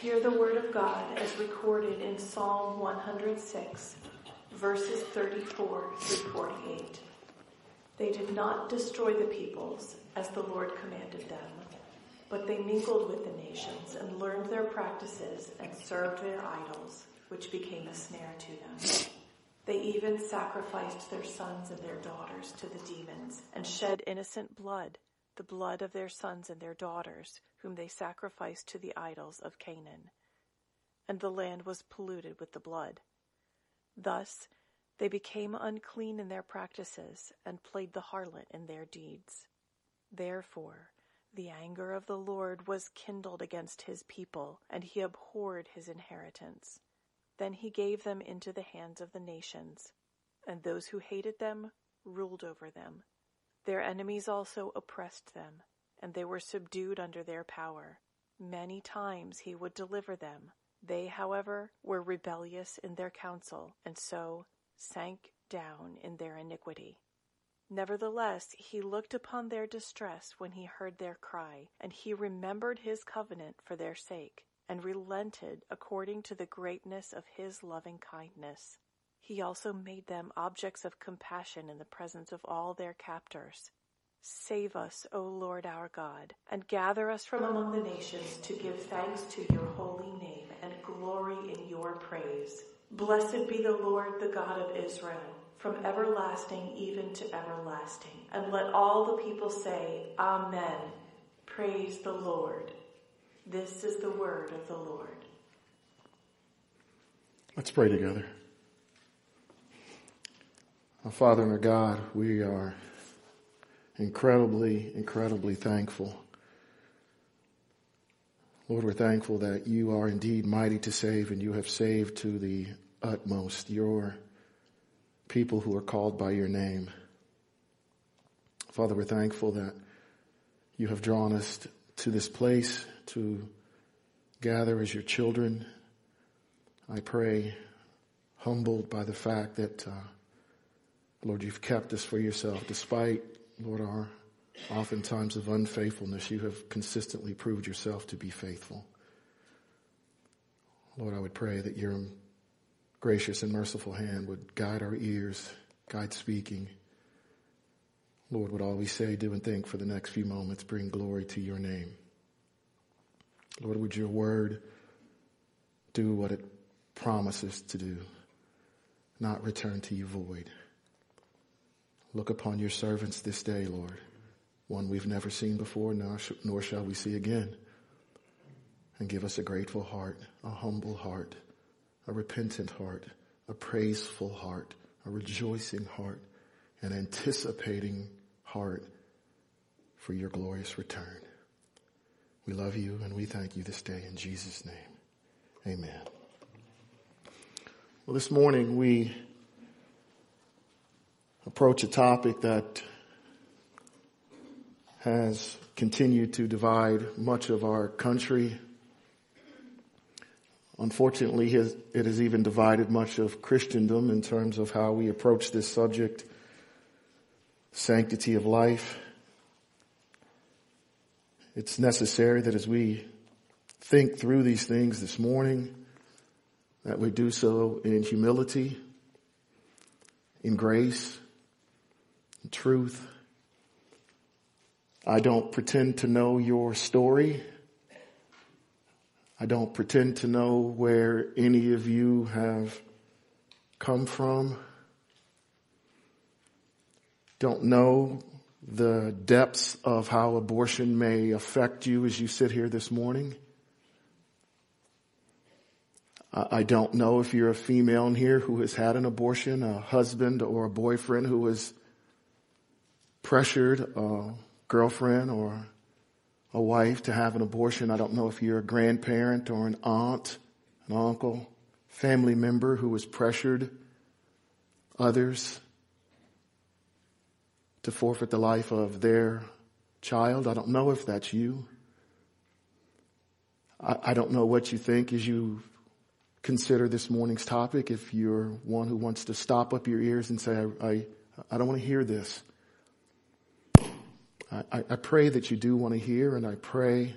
Hear the word of God as recorded in Psalm 106, verses 34 through 48. They did not destroy the peoples as the Lord commanded them, but they mingled with the nations and learned their practices and served their idols, which became a snare to them. They even sacrificed their sons and their daughters to the demons and shed innocent blood, the blood of their sons and their daughters, whom they sacrificed to the idols of Canaan. And the land was polluted with the blood. Thus, they became unclean in their practices and played the harlot in their deeds. Therefore, the anger of the Lord was kindled against his people, and he abhorred his inheritance. Then he gave them into the hands of the nations, and those who hated them ruled over them. Their enemies also oppressed them, and they were subdued under their power. Many times he would deliver them. They, however, were rebellious in their counsel, and so sank down in their iniquity. Nevertheless, he looked upon their distress when he heard their cry, and he remembered his covenant for their sake, and relented according to the greatness of his loving kindness. He also made them objects of compassion in the presence of all their captors. Save us, O Lord our God, and gather us from among the nations to give thanks to your holy name and glory in your praise. Blessed be the Lord, the God of Israel, from everlasting even to everlasting. And let all the people say, Amen. Praise the Lord. This is the word of the Lord. Let's pray together. Our Father and our God, we are incredibly, incredibly thankful. Lord, we're thankful that you are indeed mighty to save and you have saved to the utmost your people who are called by your name. Father, we're thankful that you have drawn us to this place to gather as your children. I pray, humbled by the fact that, uh, Lord, you've kept us for yourself despite, Lord, our oftentimes of unfaithfulness. You have consistently proved yourself to be faithful. Lord, I would pray that your gracious and merciful hand would guide our ears, guide speaking. Lord, would all we say, do, and think for the next few moments bring glory to your name. Lord, would your word do what it promises to do, not return to you void. Look upon your servants this day, Lord, one we've never seen before, nor nor shall we see again. And give us a grateful heart, a humble heart, a repentant heart, a praiseful heart, a rejoicing heart, an anticipating heart for your glorious return. We love you and we thank you this day in Jesus' name. Amen. Well, this morning we approach a topic that has continued to divide much of our country. Unfortunately, it has even divided much of Christendom in terms of how we approach this subject, sanctity of life. It's necessary that as we think through these things this morning, that we do so in humility, in grace, in truth. I don't pretend to know your story. I don't pretend to know where any of you have come from. Don't know the depths of how abortion may affect you as you sit here this morning. I don't know if you're a female in here who has had an abortion, a husband or a boyfriend who has pressured a girlfriend or a wife to have an abortion. I don't know if you're a grandparent or an aunt, an uncle, family member who has pressured others to forfeit the life of their child. I don't know if that's you. I, I don't know what you think as you consider this morning's topic. If you're one who wants to stop up your ears and say, I, I, I don't want to hear this. I, I pray that you do want to hear and I pray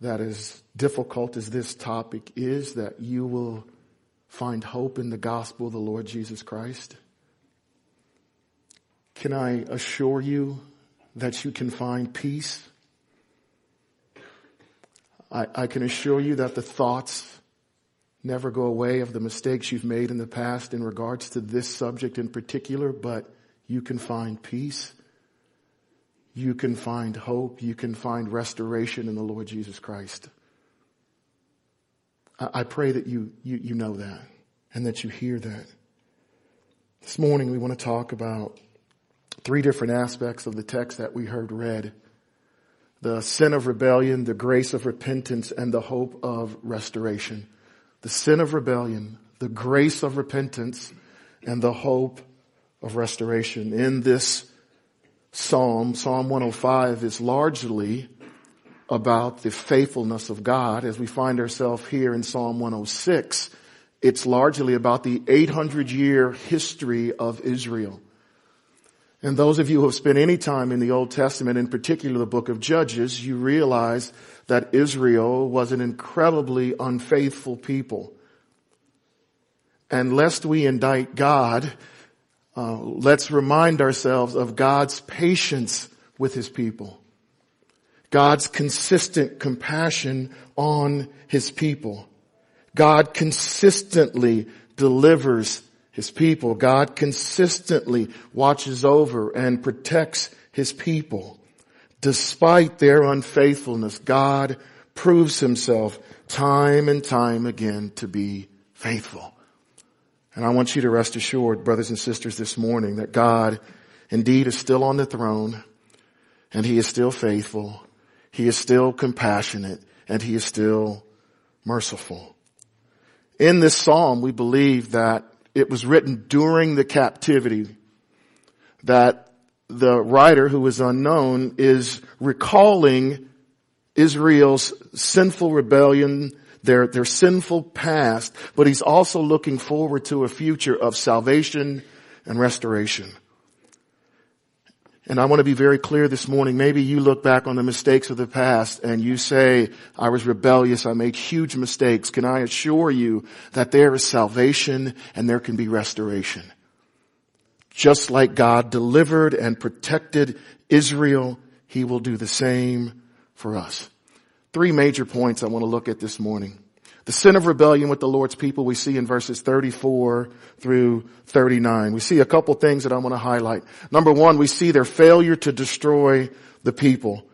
that as difficult as this topic is, that you will find hope in the gospel of the Lord Jesus Christ? Can I assure you that you can find peace? I, I, can assure you that the thoughts never go away of the mistakes you've made in the past in regards to this subject in particular, but you can find peace. You can find hope. You can find restoration in the Lord Jesus Christ. I, pray that you, you, you know that and that you hear that. This morning we want to talk about three different aspects of the text that we heard read. The sin of rebellion, the grace of repentance, and the hope of restoration. The sin of rebellion, the grace of repentance, and the hope of restoration. In this psalm, Psalm 105 is largely about the faithfulness of God as we find ourselves here in Psalm 106. It's largely about the 800 year history of Israel. And those of you who have spent any time in the Old Testament, in particular the book of Judges, you realize that Israel was an incredibly unfaithful people. And lest we indict God, uh, let's remind ourselves of God's patience with his people. God's consistent compassion on his people. God consistently delivers his people. God consistently watches over and protects his people. Despite their unfaithfulness, God proves himself time and time again to be faithful. And I want you to rest assured, brothers and sisters, this morning that God indeed is still on the throne and he is still faithful. He is still compassionate and he is still merciful. In this psalm, we believe that it was written during the captivity that the writer who is unknown is recalling Israel's sinful rebellion, their, their sinful past, but he's also looking forward to a future of salvation and restoration. And I want to be very clear this morning. Maybe you look back on the mistakes of the past and you say, I was rebellious. I made huge mistakes. Can I assure you that there is salvation and there can be restoration? Just like God delivered and protected Israel, He will do the same for us. Three major points I want to look at this morning. The sin of rebellion with the Lord's people we see in verses 34 through 39. We see a couple things that I want to highlight. Number one, we see their failure to destroy the people.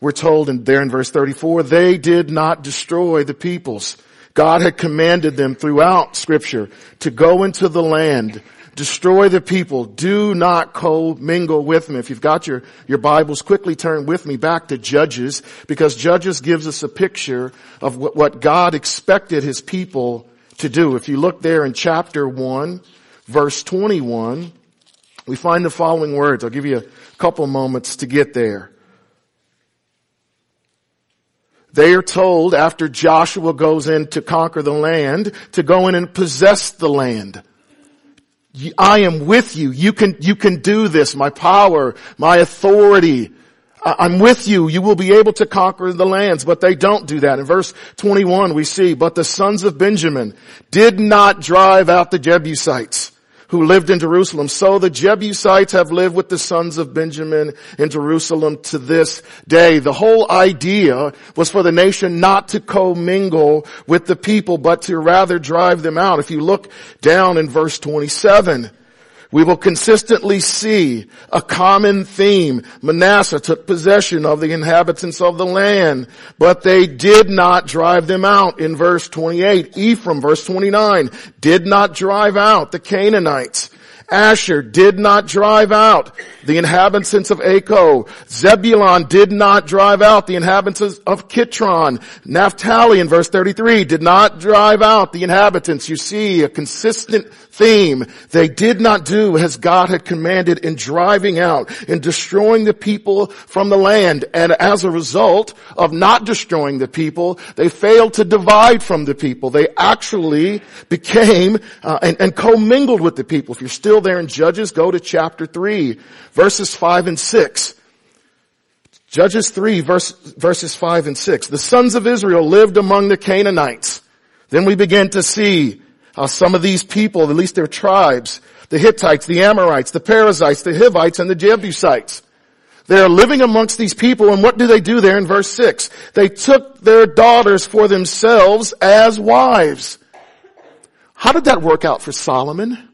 We're told in there in verse 34, they did not destroy the peoples. God had commanded them throughout scripture to go into the land destroy the people. Do not co-mingle with them. If you've got your, your Bibles, quickly turn with me back to Judges because Judges gives us a picture of what, what God expected his people to do. If you look there in chapter 1, verse 21, we find the following words. I'll give you a couple moments to get there. They are told after Joshua goes in to conquer the land to go in and possess the land. I am with you. You can, you can do this. My power, my authority. I'm with you. You will be able to conquer the lands, but they don't do that. In verse 21 we see, but the sons of Benjamin did not drive out the Jebusites who lived in Jerusalem. So the Jebusites have lived with the sons of Benjamin in Jerusalem to this day. The whole idea was for the nation not to commingle with the people, but to rather drive them out. If you look down in verse 27, we will consistently see a common theme. Manasseh took possession of the inhabitants of the land, but they did not drive them out in verse 28. Ephraim, verse 29, did not drive out the Canaanites. Asher did not drive out the inhabitants of Acco. Zebulon did not drive out the inhabitants of Kitron. Naphtali in verse 33 did not drive out the inhabitants. You see a consistent theme. They did not do as God had commanded in driving out and destroying the people from the land. And as a result of not destroying the people, they failed to divide from the people. They actually became uh, and, and commingled with the people. If you're still there in Judges, go to chapter 3, verses 5 and 6. Judges 3 verse, verses 5 and 6. The sons of Israel lived among the Canaanites. Then we begin to see how some of these people, at least their tribes, the Hittites, the Amorites, the Perizzites, the Hivites, and the Jebusites, they are living amongst these people and what do they do there in verse 6? They took their daughters for themselves as wives. How did that work out for Solomon?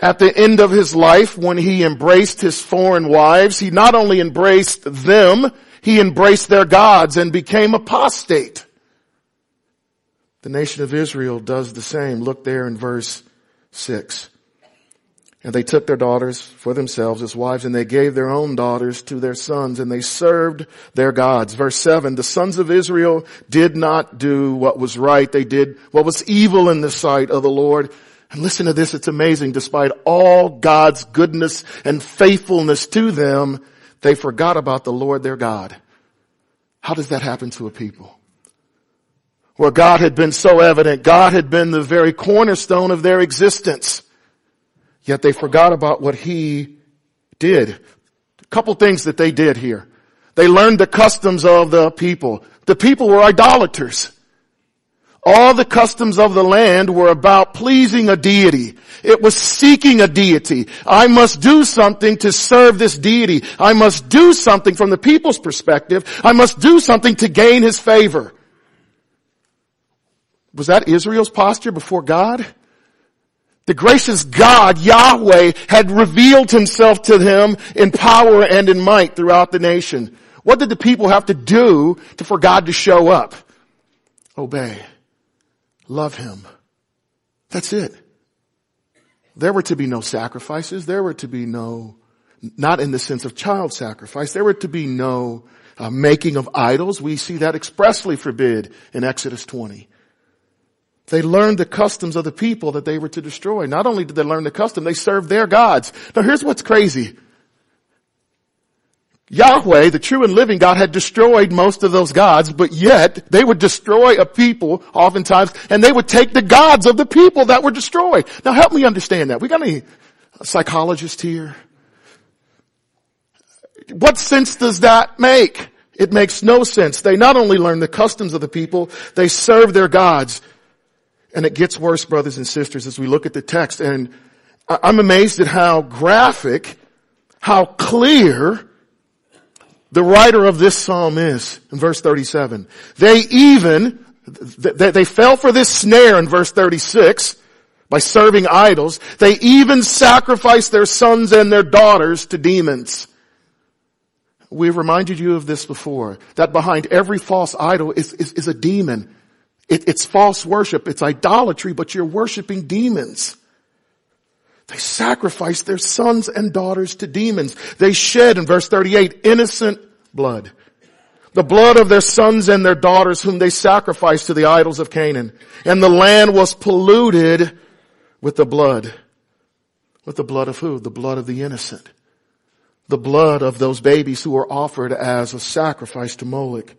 At the end of his life, when he embraced his foreign wives, he not only embraced them, he embraced their gods and became apostate. The nation of Israel does the same. Look there in verse 6. And they took their daughters for themselves as wives and they gave their own daughters to their sons and they served their gods. Verse 7, the sons of Israel did not do what was right. They did what was evil in the sight of the Lord and listen to this, it's amazing. Despite all God's goodness and faithfulness to them, they forgot about the Lord their God. How does that happen to a people? Where God had been so evident, God had been the very cornerstone of their existence. Yet they forgot about what He did. A couple things that they did here. They learned the customs of the people. The people were idolaters. All the customs of the land were about pleasing a deity. It was seeking a deity. I must do something to serve this deity. I must do something from the people's perspective. I must do something to gain his favor. Was that Israel's posture before God? The gracious God, Yahweh, had revealed himself to them in power and in might throughout the nation. What did the people have to do to, for God to show up? Obey. Love him. That's it. There were to be no sacrifices. There were to be no, not in the sense of child sacrifice. There were to be no uh, making of idols. We see that expressly forbid in Exodus 20. They learned the customs of the people that they were to destroy. Not only did they learn the custom, they served their gods. Now here's what's crazy. Yahweh, the true and living God, had destroyed most of those gods, but yet they would destroy a people oftentimes, and they would take the gods of the people that were destroyed. Now help me understand that. We got any psychologists here? What sense does that make? It makes no sense. They not only learn the customs of the people, they serve their gods. And it gets worse, brothers and sisters, as we look at the text. And I'm amazed at how graphic, how clear, the writer of this psalm is in verse 37. They even, they fell for this snare in verse 36 by serving idols. They even sacrificed their sons and their daughters to demons. We've reminded you of this before, that behind every false idol is, is, is a demon. It, it's false worship, it's idolatry, but you're worshiping demons. They sacrificed their sons and daughters to demons. They shed, in verse 38, innocent blood. The blood of their sons and their daughters whom they sacrificed to the idols of Canaan. And the land was polluted with the blood. With the blood of who? The blood of the innocent. The blood of those babies who were offered as a sacrifice to Moloch.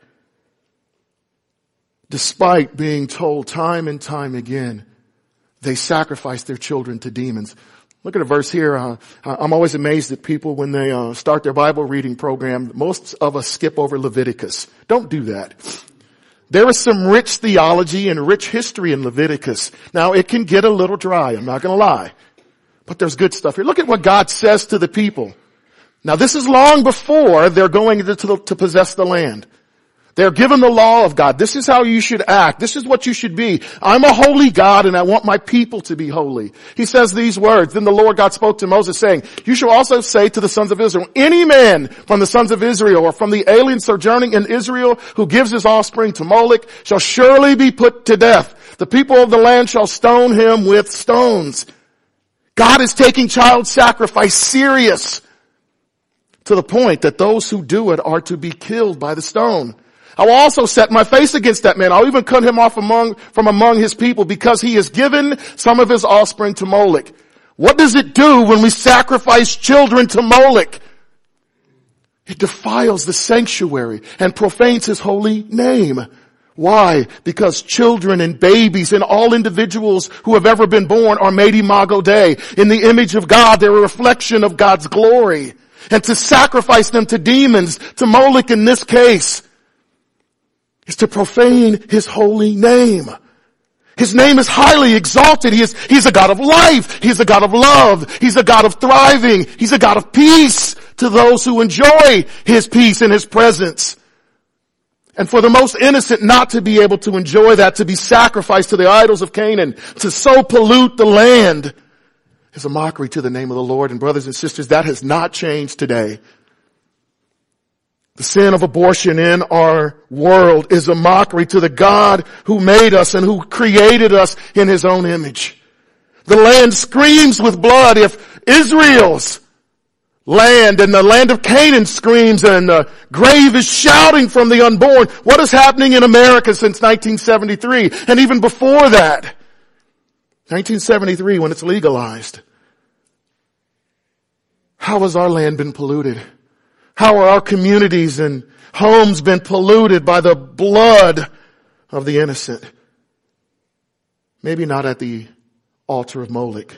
Despite being told time and time again, they sacrificed their children to demons. Look at a verse here. Uh, I'm always amazed at people when they uh, start their Bible reading program. Most of us skip over Leviticus. Don't do that. There is some rich theology and rich history in Leviticus. Now it can get a little dry. I'm not going to lie, but there's good stuff here. Look at what God says to the people. Now this is long before they're going to, to possess the land. They're given the law of God. This is how you should act. This is what you should be. I'm a holy God and I want my people to be holy. He says these words. Then the Lord God spoke to Moses saying, you shall also say to the sons of Israel, any man from the sons of Israel or from the alien sojourning in Israel who gives his offspring to Moloch shall surely be put to death. The people of the land shall stone him with stones. God is taking child sacrifice serious to the point that those who do it are to be killed by the stone. I will also set my face against that man. I'll even cut him off among, from among his people because he has given some of his offspring to Moloch. What does it do when we sacrifice children to Moloch? It defiles the sanctuary and profanes his holy name. Why? Because children and babies and all individuals who have ever been born are made imago Dei. In the image of God, they're a reflection of God's glory. and to sacrifice them to demons, to Moloch in this case, is to profane his holy name. His name is highly exalted. He is, he's a God of life. He's a God of love. He's a God of thriving. He's a God of peace to those who enjoy his peace and his presence. And for the most innocent not to be able to enjoy that, to be sacrificed to the idols of Canaan, to so pollute the land, is a mockery to the name of the Lord. And brothers and sisters, that has not changed today. The sin of abortion in our world is a mockery to the God who made us and who created us in his own image. The land screams with blood if Israel's land and the land of Canaan screams and the grave is shouting from the unborn. What is happening in America since 1973 and even before that? 1973 when it's legalized. How has our land been polluted? How are our communities and homes been polluted by the blood of the innocent? Maybe not at the altar of Moloch.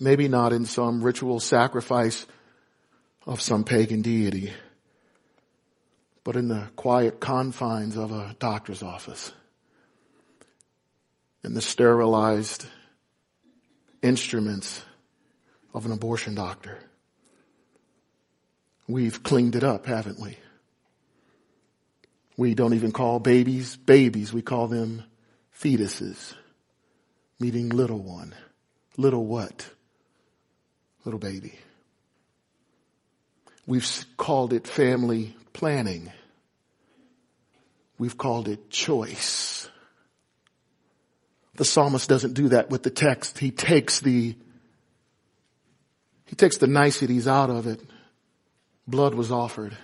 Maybe not in some ritual sacrifice of some pagan deity, but in the quiet confines of a doctor's office. In the sterilized instruments of an abortion doctor. We've cleaned it up, haven't we? We don't even call babies babies. We call them fetuses, meaning little one. Little what? Little baby. We've called it family planning. We've called it choice. The psalmist doesn't do that with the text. He takes the, he takes the niceties out of it blood was offered.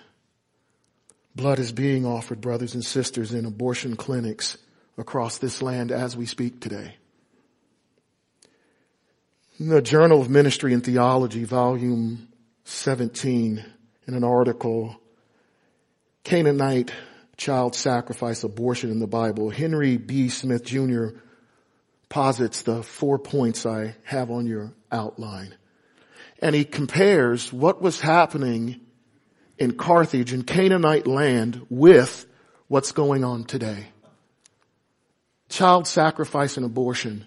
Blood is being offered, brothers and sisters, in abortion clinics across this land as we speak today. In the Journal of Ministry and Theology, volume 17, in an article, Canaanite child sacrifice abortion in the Bible, Henry B. Smith Jr. posits the four points I have on your outline. And he compares what was happening in Carthage in Canaanite land with what's going on today. Child sacrifice and abortion.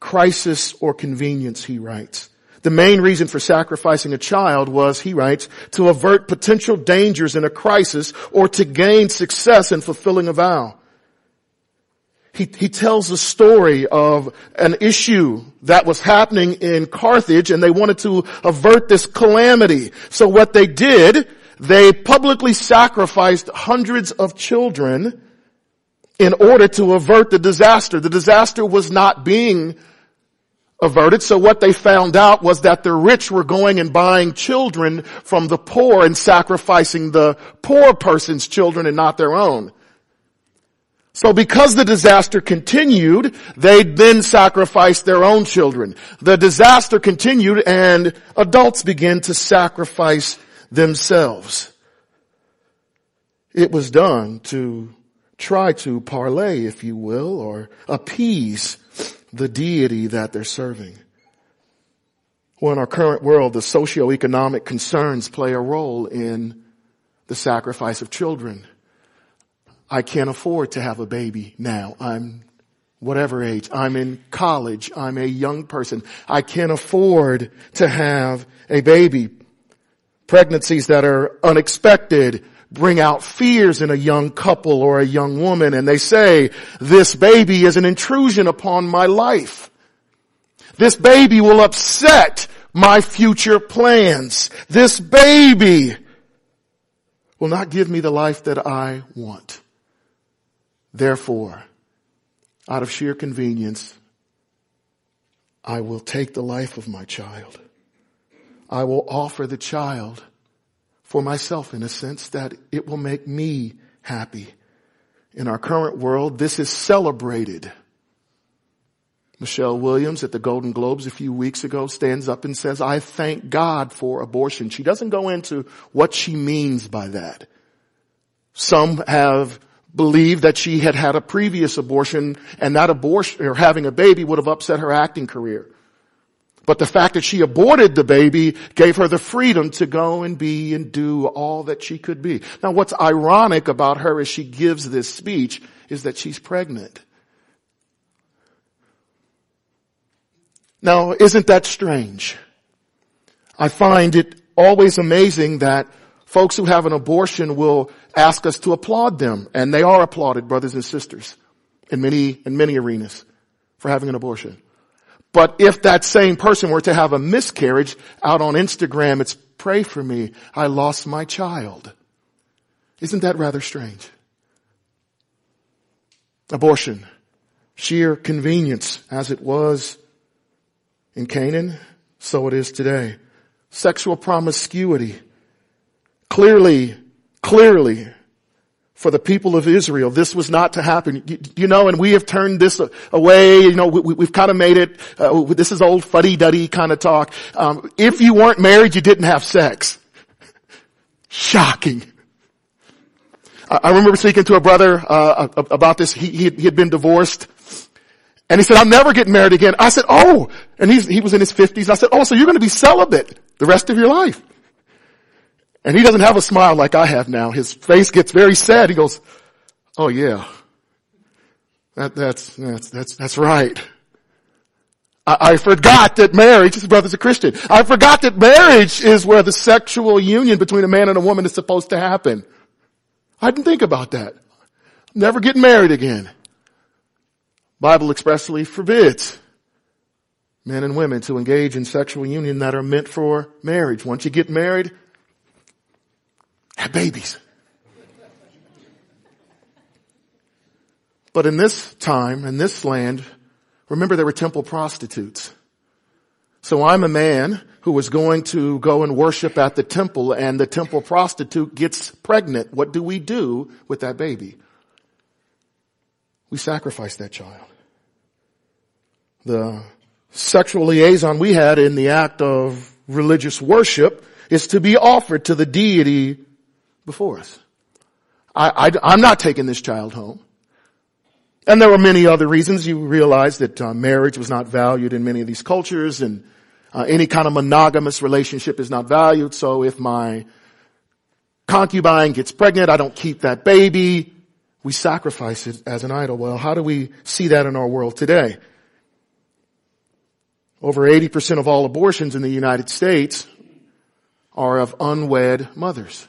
Crisis or convenience, he writes. The main reason for sacrificing a child was, he writes, to avert potential dangers in a crisis or to gain success in fulfilling a vow. He, he tells the story of an issue that was happening in Carthage and they wanted to avert this calamity. So what they did they publicly sacrificed hundreds of children in order to avert the disaster. The disaster was not being averted. So what they found out was that the rich were going and buying children from the poor and sacrificing the poor person's children and not their own. So because the disaster continued, they then sacrificed their own children. The disaster continued and adults began to sacrifice themselves. It was done to try to parlay, if you will, or appease the deity that they're serving. Well, in our current world, the socioeconomic concerns play a role in the sacrifice of children. I can't afford to have a baby now. I'm whatever age. I'm in college. I'm a young person. I can't afford to have a baby. Pregnancies that are unexpected bring out fears in a young couple or a young woman and they say, this baby is an intrusion upon my life. This baby will upset my future plans. This baby will not give me the life that I want. Therefore, out of sheer convenience, I will take the life of my child. I will offer the child for myself in a sense that it will make me happy. In our current world, this is celebrated. Michelle Williams at the Golden Globes a few weeks ago stands up and says, I thank God for abortion. She doesn't go into what she means by that. Some have believed that she had had a previous abortion and that abortion or having a baby would have upset her acting career. But the fact that she aborted the baby gave her the freedom to go and be and do all that she could be. Now what's ironic about her as she gives this speech is that she's pregnant. Now isn't that strange? I find it always amazing that folks who have an abortion will ask us to applaud them. And they are applauded, brothers and sisters, in many, in many arenas for having an abortion. But if that same person were to have a miscarriage out on Instagram, it's pray for me. I lost my child. Isn't that rather strange? Abortion. Sheer convenience as it was in Canaan, so it is today. Sexual promiscuity. Clearly, clearly, for the people of Israel. This was not to happen. You, you know, and we have turned this away. You know, we, have kind of made it, uh, this is old fuddy-duddy kind of talk. Um, if you weren't married, you didn't have sex. Shocking. I, I remember speaking to a brother uh, about this. He, he, he had been divorced. And he said, I'm never getting married again. I said, oh, and he was in his fifties. I said, oh, so you're going to be celibate the rest of your life. And he doesn't have a smile like I have now. His face gets very sad. He goes, oh yeah. That, that's, that's, that's, that's right. I, I forgot that marriage, his brother's a Christian. I forgot that marriage is where the sexual union between a man and a woman is supposed to happen. I didn't think about that. Never getting married again. Bible expressly forbids men and women to engage in sexual union that are meant for marriage. Once you get married, have babies. But in this time, in this land, remember there were temple prostitutes. So I'm a man who was going to go and worship at the temple and the temple prostitute gets pregnant. What do we do with that baby? We sacrifice that child. The sexual liaison we had in the act of religious worship is to be offered to the deity before us. I, am not taking this child home. And there were many other reasons. You realize that uh, marriage was not valued in many of these cultures and uh, any kind of monogamous relationship is not valued. So if my concubine gets pregnant, I don't keep that baby. We sacrifice it as an idol. Well, how do we see that in our world today? Over 80% of all abortions in the United States are of unwed mothers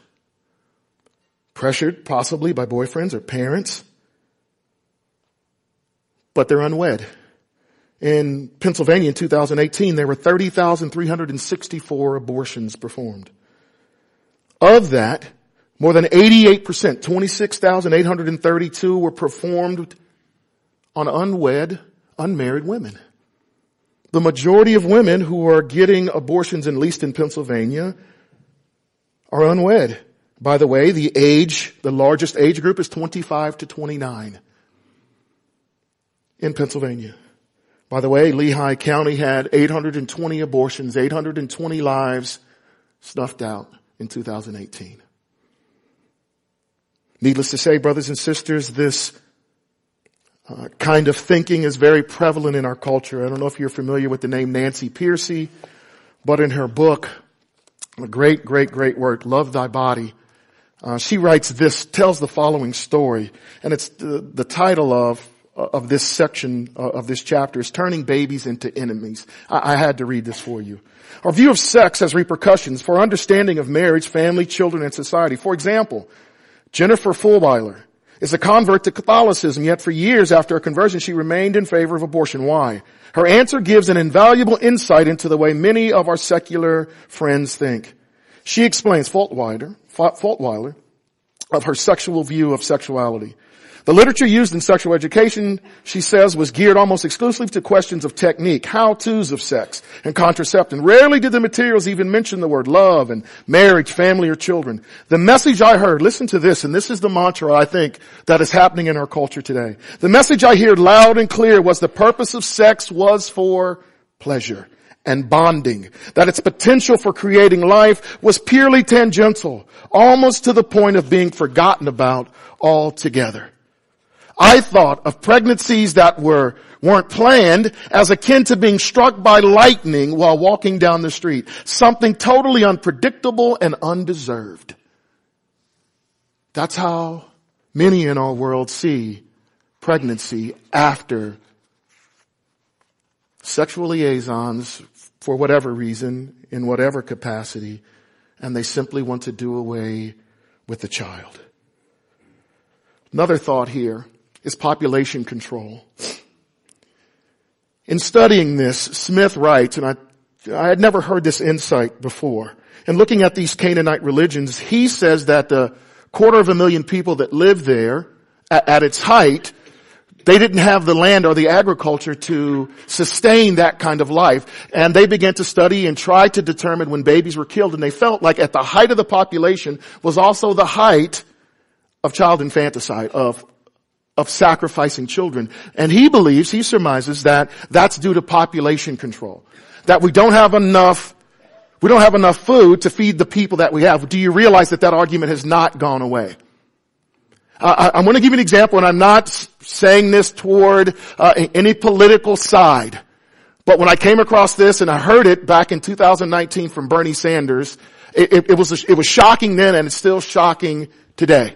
pressured possibly by boyfriends or parents, but they're unwed. In Pennsylvania in 2018, there were 30,364 abortions performed. Of that, more than 88%, 26,832 were performed on unwed, unmarried women. The majority of women who are getting abortions, at least in Pennsylvania, are unwed. By the way, the age, the largest age group is 25 to 29 in Pennsylvania. By the way, Lehigh County had 820 abortions, 820 lives snuffed out in 2018. Needless to say, brothers and sisters, this uh, kind of thinking is very prevalent in our culture. I don't know if you're familiar with the name Nancy Pearcey, but in her book, a great, great, great work, Love Thy Body, uh, she writes this, tells the following story, and it's the, the title of of this section uh, of this chapter is turning babies into enemies. I, I had to read this for you. Our view of sex has repercussions for understanding of marriage, family, children, and society. For example, Jennifer Fulwiler is a convert to Catholicism, yet for years after her conversion, she remained in favor of abortion. Why? Her answer gives an invaluable insight into the way many of our secular friends think. She explains Fulwiler, Fulwiler of her sexual view of sexuality. The literature used in sexual education, she says, was geared almost exclusively to questions of technique, how-tos of sex and contraception. Rarely did the materials even mention the word love and marriage, family, or children. The message I heard, listen to this, and this is the mantra I think that is happening in our culture today. The message I heard loud and clear was the purpose of sex was for pleasure and bonding, that its potential for creating life was purely tangential, almost to the point of being forgotten about altogether. I thought of pregnancies that were, weren't planned as akin to being struck by lightning while walking down the street. Something totally unpredictable and undeserved. That's how many in our world see pregnancy after sexual liaisons for whatever reason, in whatever capacity, and they simply want to do away with the child. Another thought here is population control. In studying this, Smith writes, and I, I had never heard this insight before, in looking at these Canaanite religions, he says that the quarter of a million people that lived there at, at its height they didn't have the land or the agriculture to sustain that kind of life. And they began to study and try to determine when babies were killed. And they felt like at the height of the population was also the height of child infanticide, of, of sacrificing children. And he believes, he surmises that that's due to population control. That we don't have enough, we don't have enough food to feed the people that we have. Do you realize that that argument has not gone away? I, am going to give you an example, and I'm not saying this toward uh, any political side. But when I came across this and I heard it back in 2019 from Bernie Sanders, it, it, it was it was shocking then, and it's still shocking today.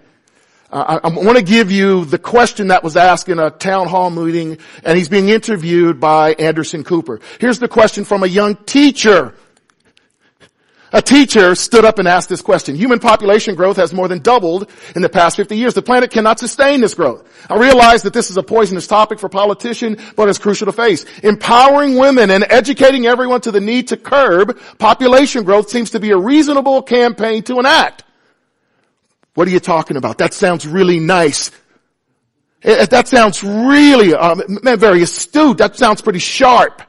Uh, I, I want to give you the question that was asked in a town hall meeting, and he's being interviewed by Anderson Cooper. Here's the question from a young teacher a teacher stood up and asked this question. Human population growth has more than doubled in the past 50 years. The planet cannot sustain this growth. I realize that this is a poisonous topic for politicians, but it's crucial to face. Empowering women and educating everyone to the need to curb population growth seems to be a reasonable campaign to enact. What are you talking about? That sounds really nice. That sounds really, um, very astute. That sounds pretty sharp.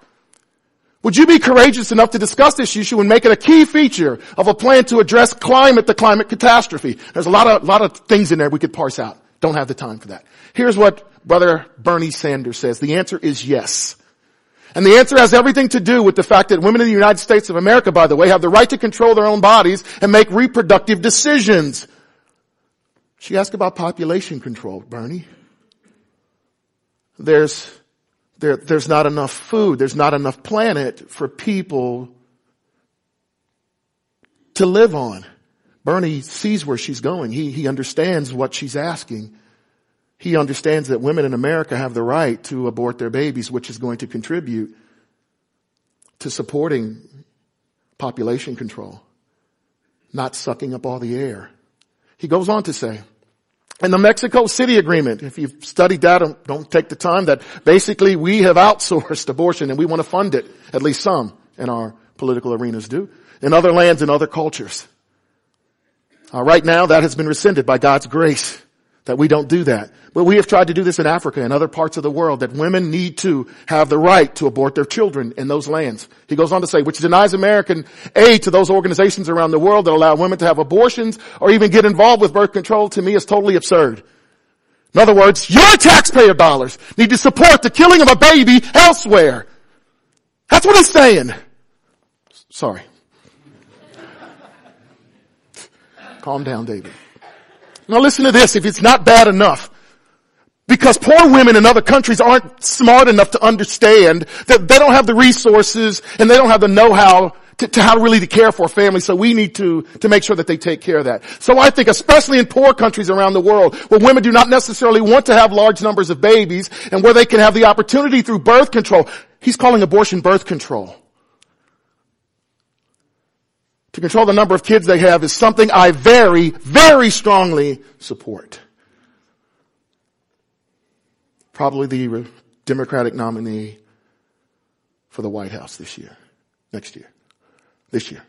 Would you be courageous enough to discuss this issue and make it a key feature of a plan to address climate, the climate catastrophe? There's a lot of, lot of things in there we could parse out. Don't have the time for that. Here's what Brother Bernie Sanders says. The answer is yes. And the answer has everything to do with the fact that women in the United States of America, by the way, have the right to control their own bodies and make reproductive decisions. She asked about population control, Bernie. There's there, there's not enough food. There's not enough planet for people to live on. Bernie sees where she's going. He, he understands what she's asking. He understands that women in America have the right to abort their babies, which is going to contribute to supporting population control, not sucking up all the air. He goes on to say, and the Mexico City Agreement, if you've studied that, don't, don't take the time, that basically we have outsourced abortion and we want to fund it, at least some in our political arenas do, in other lands and other cultures. Uh, right now that has been rescinded by God's grace that we don't do that. But we have tried to do this in Africa and other parts of the world that women need to have the right to abort their children in those lands. He goes on to say, which denies American aid to those organizations around the world that allow women to have abortions or even get involved with birth control to me is totally absurd. In other words, your taxpayer dollars need to support the killing of a baby elsewhere. That's what he's saying. Sorry. Calm down, David. Now listen to this, if it's not bad enough. Because poor women in other countries aren't smart enough to understand that they don't have the resources and they don't have the know-how to, to, how really to care for a family. So we need to, to make sure that they take care of that. So I think especially in poor countries around the world where women do not necessarily want to have large numbers of babies and where they can have the opportunity through birth control. He's calling abortion birth control to control the number of kids they have is something I very, very strongly support. Probably the Democratic nominee for the White House this year, next year, this year.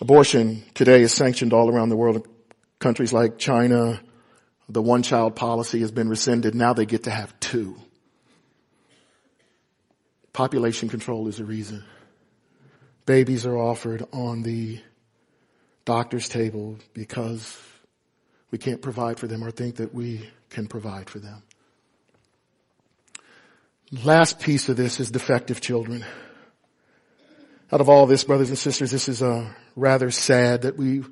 Abortion today is sanctioned all around the world. Countries like China, the one child policy has been rescinded. Now they get to have two. Population control is a reason babies are offered on the doctor's table because we can't provide for them or think that we can provide for them. Last piece of this is defective children. Out of all this, brothers and sisters, this is uh, rather sad that we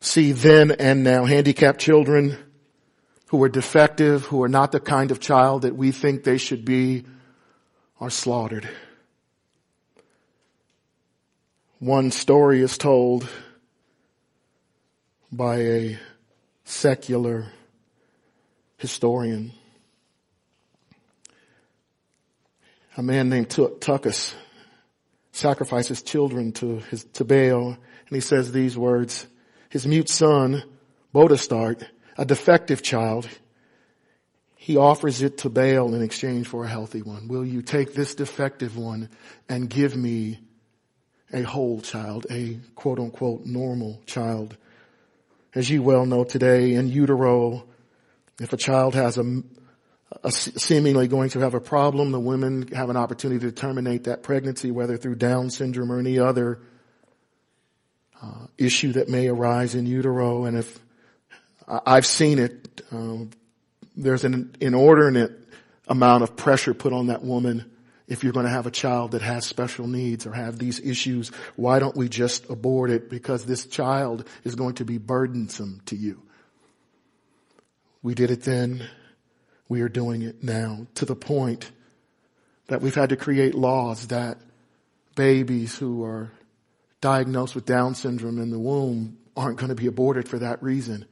see then and now handicapped children who are defective, who are not the kind of child that we think they should be, are slaughtered. One story is told by a secular historian. A man named Tuckus sacrifices children to his, to Baal, and he says these words, his mute son, Bodastart, a defective child, he offers it to Baal in exchange for a healthy one. Will you take this defective one and give me a whole child, a quote unquote normal child? As you well know today, in utero, if a child has a, a seemingly going to have a problem, the women have an opportunity to terminate that pregnancy, whether through Down syndrome or any other uh, issue that may arise in utero. And if I've seen it, um, there's an inordinate amount of pressure put on that woman if you're going to have a child that has special needs or have these issues, why don't we just abort it because this child is going to be burdensome to you? We did it then. We are doing it now to the point that we've had to create laws that babies who are diagnosed with Down syndrome in the womb aren't going to be aborted for that reason.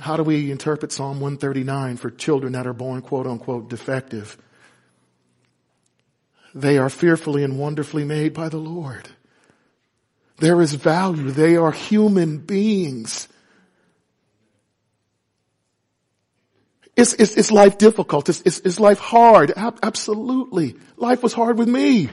How do we interpret Psalm 139 for children that are born quote unquote defective? They are fearfully and wonderfully made by the Lord. There is value. They are human beings. Is, is, is life difficult? Is, is, is life hard? Absolutely. Life was hard with me.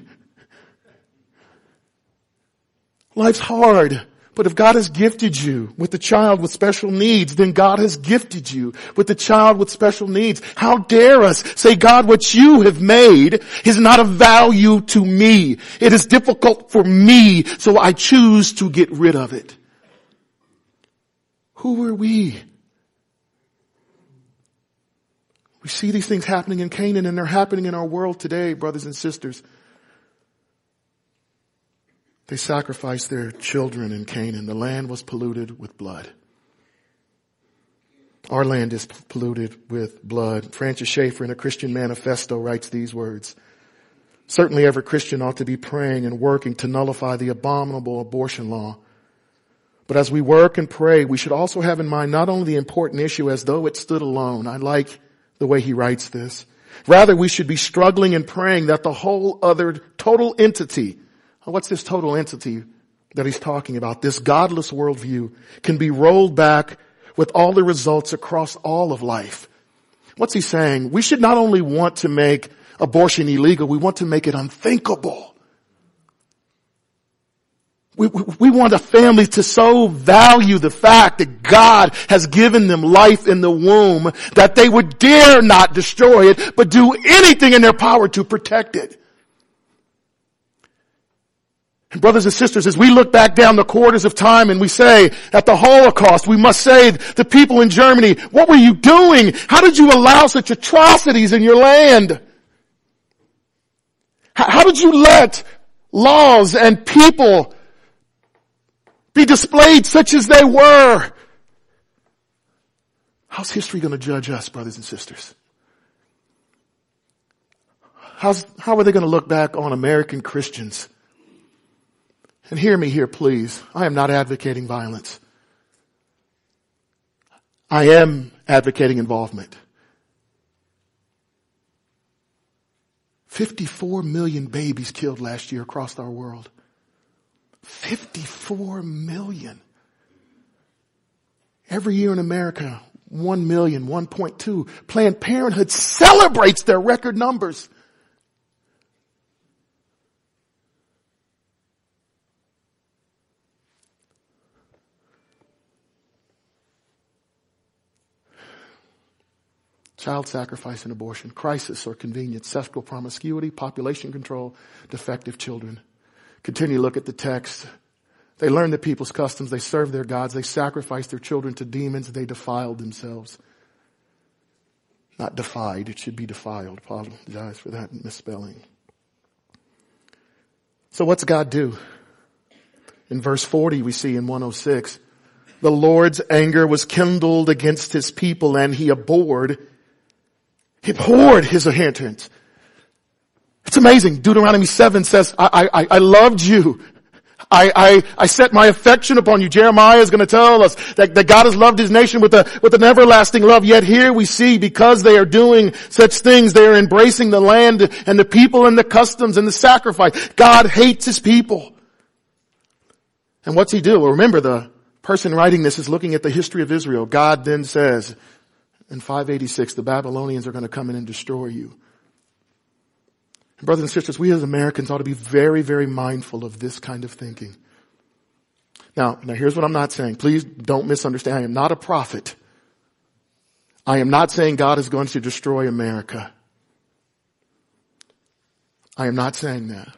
Life's hard. But if God has gifted you with a child with special needs, then God has gifted you with a child with special needs. How dare us say, God, what you have made is not of value to me. It is difficult for me, so I choose to get rid of it. Who are we? We see these things happening in Canaan and they're happening in our world today, brothers and sisters. They sacrificed their children in Canaan. The land was polluted with blood. Our land is polluted with blood. Francis Schaeffer in a Christian manifesto writes these words. Certainly every Christian ought to be praying and working to nullify the abominable abortion law. But as we work and pray, we should also have in mind not only the important issue as though it stood alone. I like the way he writes this. Rather, we should be struggling and praying that the whole other total entity What's this total entity that he's talking about? This godless worldview can be rolled back with all the results across all of life. What's he saying? We should not only want to make abortion illegal, we want to make it unthinkable. We, we, we, want a family to so value the fact that God has given them life in the womb that they would dare not destroy it, but do anything in their power to protect it. And brothers and sisters, as we look back down the quarters of time and we say at the Holocaust, we must say the people in Germany, what were you doing? How did you allow such atrocities in your land? How did you let laws and people be displayed such as they were? How's history going to judge us, brothers and sisters? How's, how are they going to look back on American Christians? And hear me here, please. I am not advocating violence. I am advocating involvement. 54 million babies killed last year across our world. 54 million. Every year in America, 1 million, 1.2. Planned Parenthood celebrates their record numbers. Child sacrifice and abortion, crisis or convenience, sexual promiscuity, population control, defective children. Continue to look at the text. They learned the people's customs. They served their gods. They sacrificed their children to demons. They defiled themselves. Not defied. It should be defiled. Apologize for that misspelling. So what's God do? In verse 40 we see in 106, the Lord's anger was kindled against his people and he abhorred, abhorred his inheritance. It's amazing. Deuteronomy 7 says, I, I, I loved you. I, I, I set my affection upon you. Jeremiah is going to tell us that, that God has loved his nation with a, with an everlasting love. Yet here we see because they are doing such things, they are embracing the land and the people and the customs and the sacrifice. God hates his people. And what's he do? Well, remember the person writing this is looking at the history of Israel. God then says in 586, the Babylonians are going to come in and destroy you. Brothers and sisters, we as Americans ought to be very, very mindful of this kind of thinking. Now, now here's what I'm not saying. Please don't misunderstand. I am not a prophet. I am not saying God is going to destroy America. I am not saying that.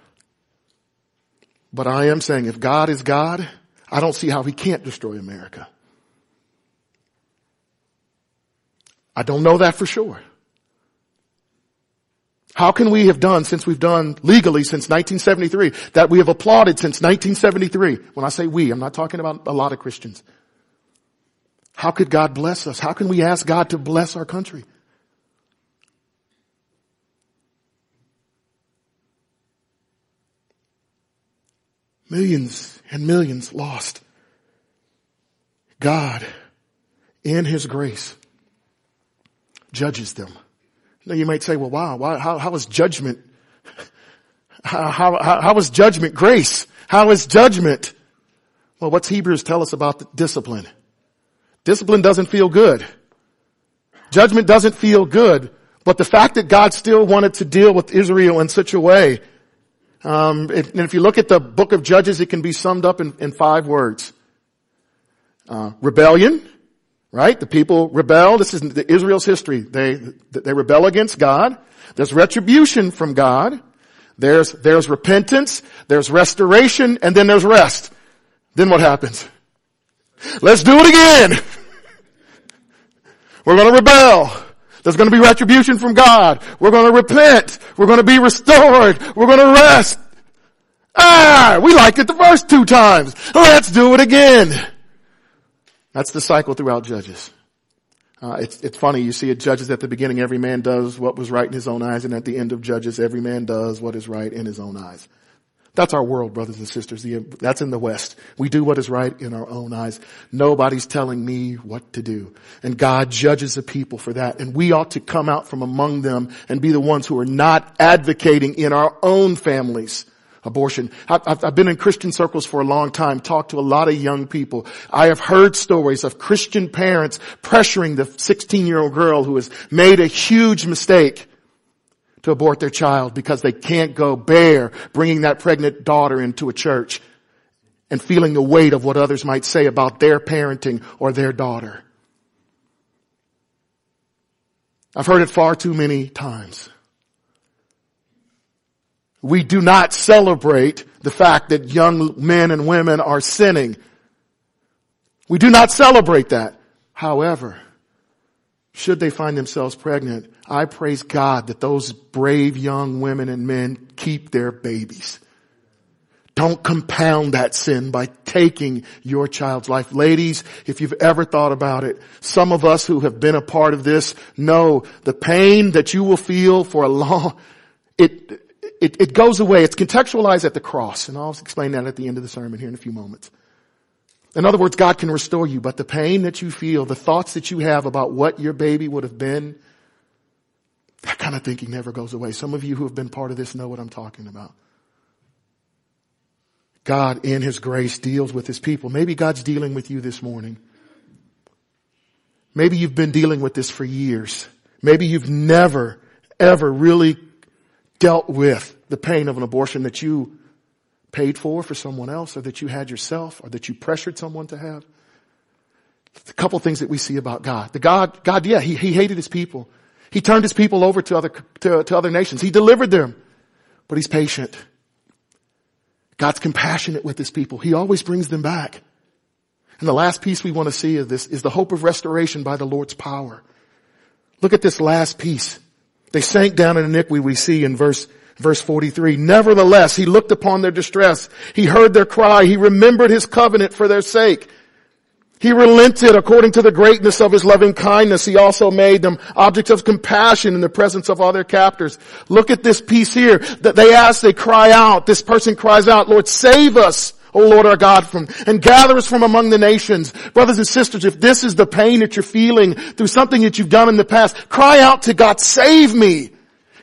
But I am saying if God is God, I don't see how he can't destroy America. I don't know that for sure. How can we have done since we've done legally since 1973 that we have applauded since 1973? When I say we, I'm not talking about a lot of Christians. How could God bless us? How can we ask God to bless our country? Millions and millions lost. God, in His grace, judges them. Now you might say, well, wow, why, how, how is judgment? How, how, how is judgment grace? How is judgment? Well, what's Hebrews tell us about discipline? Discipline doesn't feel good. Judgment doesn't feel good. But the fact that God still wanted to deal with Israel in such a way, um, and if you look at the book of Judges, it can be summed up in, in five words. Uh, rebellion, Right? The people rebel. This is Israel's history. They, they rebel against God. There's retribution from God. There's, there's repentance. There's restoration. And then there's rest. Then what happens? Let's do it again. We're going to rebel. There's going to be retribution from God. We're going to repent. We're going to be restored. We're going to rest. Ah, we liked it the first two times. Let's do it again. That's the cycle throughout Judges. Uh, it's, it's funny, you see at Judges at the beginning, every man does what was right in his own eyes, and at the end of Judges, every man does what is right in his own eyes. That's our world, brothers and sisters. That's in the West. We do what is right in our own eyes. Nobody's telling me what to do. And God judges the people for that. And we ought to come out from among them and be the ones who are not advocating in our own families abortion. I've, I've, been in Christian circles for a long time, talked to a lot of young people. I have heard stories of Christian parents pressuring the 16 year old girl who has made a huge mistake to abort their child because they can't go bear bringing that pregnant daughter into a church and feeling the weight of what others might say about their parenting or their daughter. I've heard it far too many times. We do not celebrate the fact that young men and women are sinning. We do not celebrate that. However, should they find themselves pregnant, I praise God that those brave young women and men keep their babies. Don't compound that sin by taking your child's life. Ladies, if you've ever thought about it, some of us who have been a part of this know the pain that you will feel for a long, it, it, it goes away. It's contextualized at the cross. And I'll explain that at the end of the sermon here in a few moments. In other words, God can restore you, but the pain that you feel, the thoughts that you have about what your baby would have been, that kind of thinking never goes away. Some of you who have been part of this know what I'm talking about. God in His grace deals with His people. Maybe God's dealing with you this morning. Maybe you've been dealing with this for years. Maybe you've never, ever really dealt with the pain of an abortion that you paid for for someone else or that you had yourself or that you pressured someone to have. A couple things that we see about God. The God, God, yeah, he, he hated his people. He turned his people over to other, to, to other nations. He delivered them, but he's patient. God's compassionate with his people. He always brings them back. And the last piece we want to see of this is the hope of restoration by the Lord's power. Look at this last piece. They sank down in iniquity we see in verse Verse 43, nevertheless, he looked upon their distress. He heard their cry. He remembered his covenant for their sake. He relented according to the greatness of his loving kindness. He also made them objects of compassion in the presence of all their captors. Look at this piece here that they ask, they cry out. This person cries out, Lord, save us. O Lord our God from, and gather us from among the nations. Brothers and sisters, if this is the pain that you're feeling through something that you've done in the past, cry out to God, save me.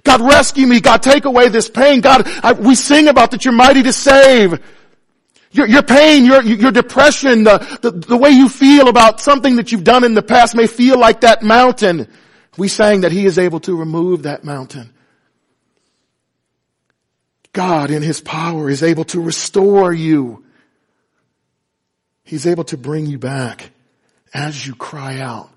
God rescue me. God take away this pain. God, I, we sing about that you're mighty to save. Your, your pain, your, your depression, the, the, the way you feel about something that you've done in the past may feel like that mountain. We sang that He is able to remove that mountain. God in His power is able to restore you. He's able to bring you back as you cry out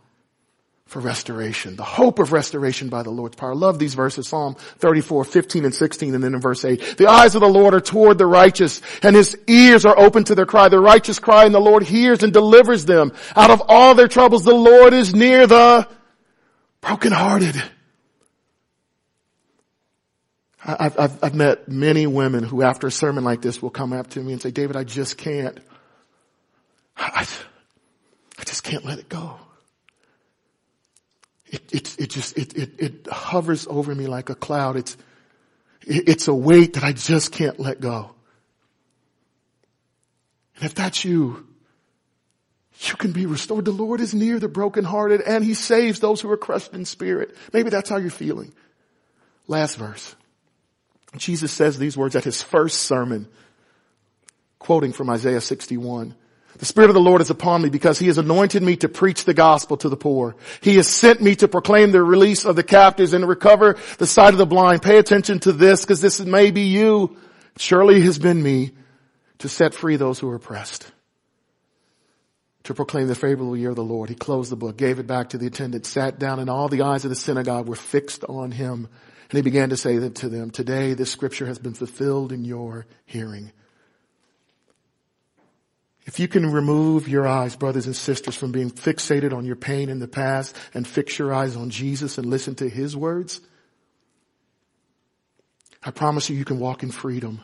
for restoration. The hope of restoration by the Lord's power. Love these verses, Psalm 34, 15 and 16, and then in verse 8. The eyes of the Lord are toward the righteous, and his ears are open to their cry. The righteous cry, and the Lord hears and delivers them. Out of all their troubles, the Lord is near the brokenhearted. I've, I've, I've met many women who after a sermon like this will come up to me and say, David, I just can't. I, I just can't let it go. It, it, it just, it, it, it hovers over me like a cloud. It's, it, it's a weight that I just can't let go. And if that's you, you can be restored. The Lord is near the brokenhearted and He saves those who are crushed in spirit. Maybe that's how you're feeling. Last verse. Jesus says these words at His first sermon, quoting from Isaiah 61. The Spirit of the Lord is upon me because He has anointed me to preach the gospel to the poor. He has sent me to proclaim the release of the captives and to recover the sight of the blind. Pay attention to this because this may be you. Surely has been me to set free those who are oppressed. To proclaim the favorable year of the Lord. He closed the book, gave it back to the attendant, sat down and all the eyes of the synagogue were fixed on him. And he began to say to them, today this scripture has been fulfilled in your hearing. If you can remove your eyes, brothers and sisters, from being fixated on your pain in the past and fix your eyes on Jesus and listen to His words, I promise you, you can walk in freedom.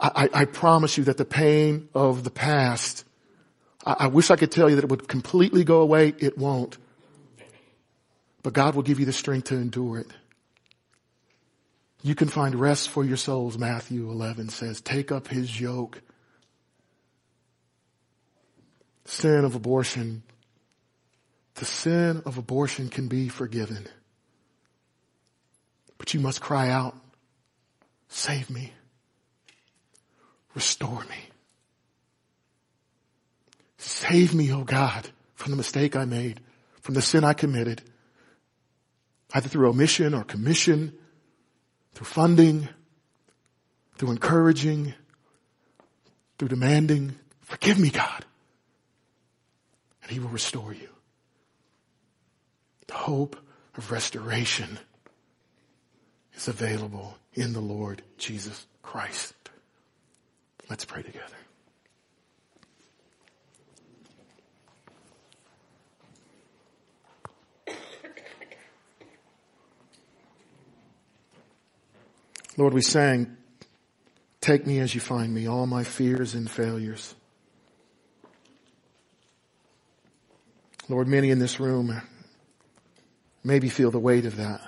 I, I, I promise you that the pain of the past, I, I wish I could tell you that it would completely go away. It won't. But God will give you the strength to endure it. You can find rest for your souls, Matthew 11 says. Take up His yoke sin of abortion, the sin of abortion can be forgiven. But you must cry out, save me, restore me. Save me, O oh God, from the mistake I made, from the sin I committed, either through omission or commission, through funding, through encouraging, through demanding. Forgive me, God and he will restore you. The hope of restoration is available in the Lord Jesus Christ. Let's pray together. Lord, we sang, Take me as you find me, all my fears and failures. Lord, many in this room maybe feel the weight of that.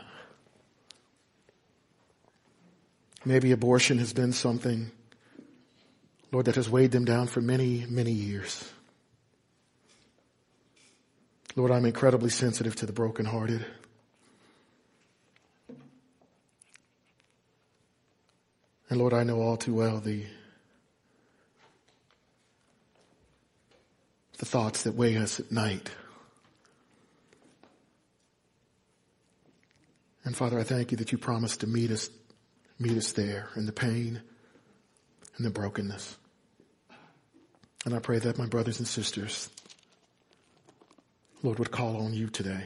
Maybe abortion has been something, Lord, that has weighed them down for many, many years. Lord, I'm incredibly sensitive to the brokenhearted. And Lord, I know all too well the the thoughts that weigh us at night. And Father, I thank you that you promised to meet us, meet us there in the pain and the brokenness. And I pray that my brothers and sisters, Lord, would call on you today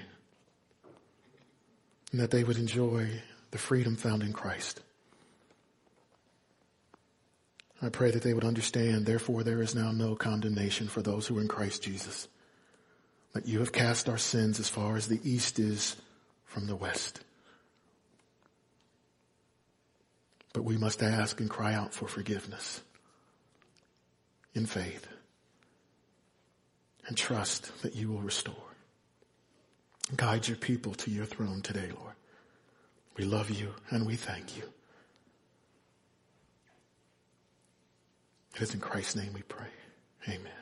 and that they would enjoy the freedom found in Christ. I pray that they would understand, therefore there is now no condemnation for those who are in Christ Jesus. That you have cast our sins as far as the east is from the west. But we must ask and cry out for forgiveness in faith and trust that you will restore. Guide your people to your throne today, Lord. We love you and we thank you. It is in Christ's name we pray. Amen.